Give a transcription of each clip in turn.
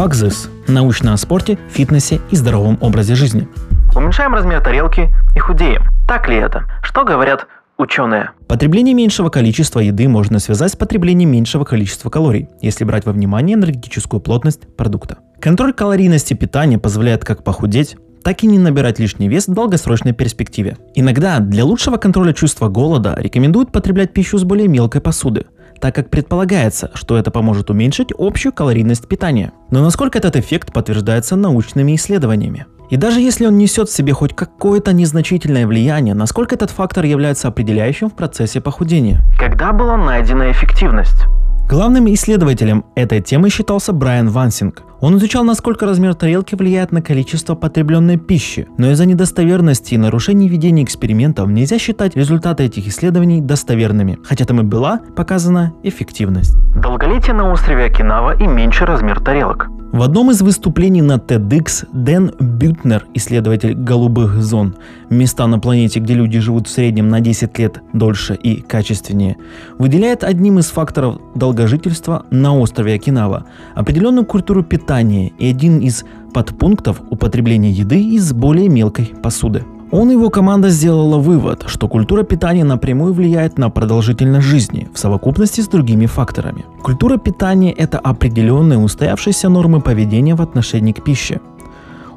Факзис – научно о спорте, фитнесе и здоровом образе жизни. Уменьшаем размер тарелки и худеем. Так ли это? Что говорят ученые? Потребление меньшего количества еды можно связать с потреблением меньшего количества калорий, если брать во внимание энергетическую плотность продукта. Контроль калорийности питания позволяет как похудеть, так и не набирать лишний вес в долгосрочной перспективе. Иногда для лучшего контроля чувства голода рекомендуют потреблять пищу с более мелкой посуды, так как предполагается, что это поможет уменьшить общую калорийность питания. Но насколько этот эффект подтверждается научными исследованиями? И даже если он несет в себе хоть какое-то незначительное влияние, насколько этот фактор является определяющим в процессе похудения? Когда была найдена эффективность? Главным исследователем этой темы считался Брайан Вансинг. Он изучал, насколько размер тарелки влияет на количество потребленной пищи, но из-за недостоверности и нарушений ведения экспериментов нельзя считать результаты этих исследований достоверными, хотя там и была показана эффективность. Долголетие на острове Окинава и меньший размер тарелок. В одном из выступлений на TEDx Дэн Бютнер, исследователь голубых зон, места на планете, где люди живут в среднем на 10 лет дольше и качественнее, выделяет одним из факторов долгожительства на острове Окинава определенную культуру питания и один из подпунктов употребления еды из более мелкой посуды. Он и его команда сделала вывод, что культура питания напрямую влияет на продолжительность жизни в совокупности с другими факторами. Культура питания – это определенные устоявшиеся нормы поведения в отношении к пище.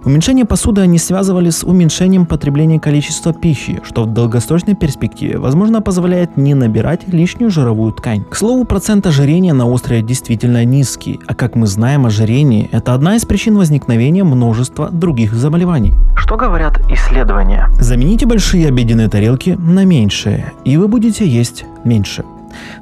Уменьшение посуды они связывали с уменьшением потребления количества пищи, что в долгосрочной перспективе, возможно, позволяет не набирать лишнюю жировую ткань. К слову, процент ожирения на острове действительно низкий, а как мы знаем, ожирение – это одна из причин возникновения множества других заболеваний. Что говорят исследования? Замените большие обеденные тарелки на меньшие, и вы будете есть меньше.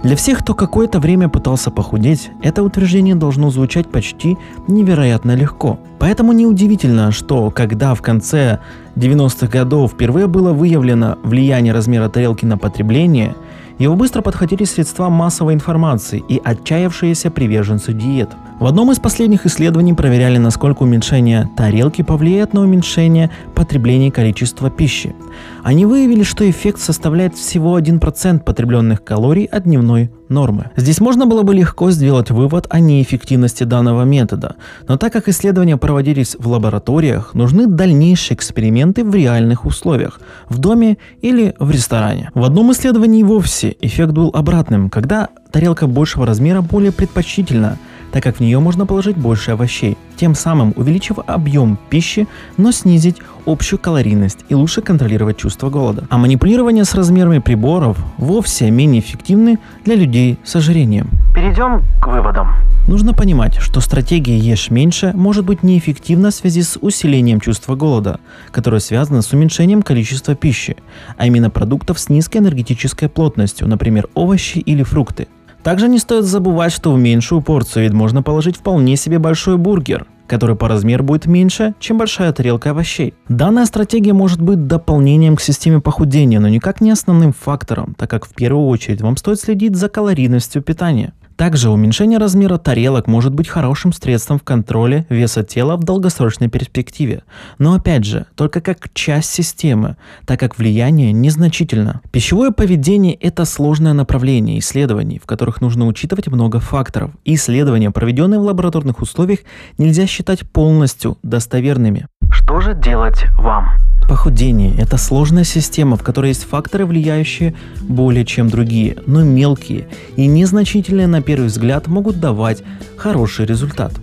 Для всех, кто какое-то время пытался похудеть, это утверждение должно звучать почти невероятно легко. Поэтому неудивительно, что когда в конце 90-х годов впервые было выявлено влияние размера тарелки на потребление, его быстро подхватили средства массовой информации и отчаявшиеся приверженцы диет. В одном из последних исследований проверяли, насколько уменьшение тарелки повлияет на уменьшение потребления количества пищи. Они выявили, что эффект составляет всего 1% потребленных калорий от дневной нормы. Здесь можно было бы легко сделать вывод о неэффективности данного метода, но так как исследования проводились в лабораториях, нужны дальнейшие эксперименты в реальных условиях, в доме или в ресторане. В одном исследовании вовсе эффект был обратным, когда тарелка большего размера более предпочтительна, так как в нее можно положить больше овощей, тем самым увеличив объем пищи, но снизить общую калорийность и лучше контролировать чувство голода. А манипулирование с размерами приборов вовсе менее эффективны для людей с ожирением. Перейдем к выводам. Нужно понимать, что стратегия «ешь меньше» может быть неэффективна в связи с усилением чувства голода, которое связано с уменьшением количества пищи, а именно продуктов с низкой энергетической плотностью, например, овощи или фрукты. Также не стоит забывать, что в меньшую порцию ведь можно положить вполне себе большой бургер, который по размеру будет меньше, чем большая тарелка овощей. Данная стратегия может быть дополнением к системе похудения, но никак не основным фактором, так как в первую очередь вам стоит следить за калорийностью питания. Также уменьшение размера тарелок может быть хорошим средством в контроле веса тела в долгосрочной перспективе. Но опять же, только как часть системы, так как влияние незначительно. Пищевое поведение – это сложное направление исследований, в которых нужно учитывать много факторов. Исследования, проведенные в лабораторных условиях, нельзя считать полностью достоверными. Что же делать вам? Похудение – это сложная система, в которой есть факторы, влияющие более чем другие, но мелкие и незначительные на первый взгляд могут давать хороший результат.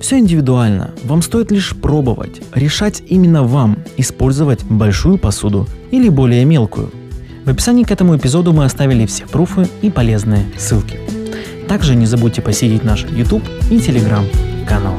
Все индивидуально, вам стоит лишь пробовать, решать именно вам, использовать большую посуду или более мелкую. В описании к этому эпизоду мы оставили все пруфы и полезные ссылки. Также не забудьте посетить наш YouTube и Telegram канал.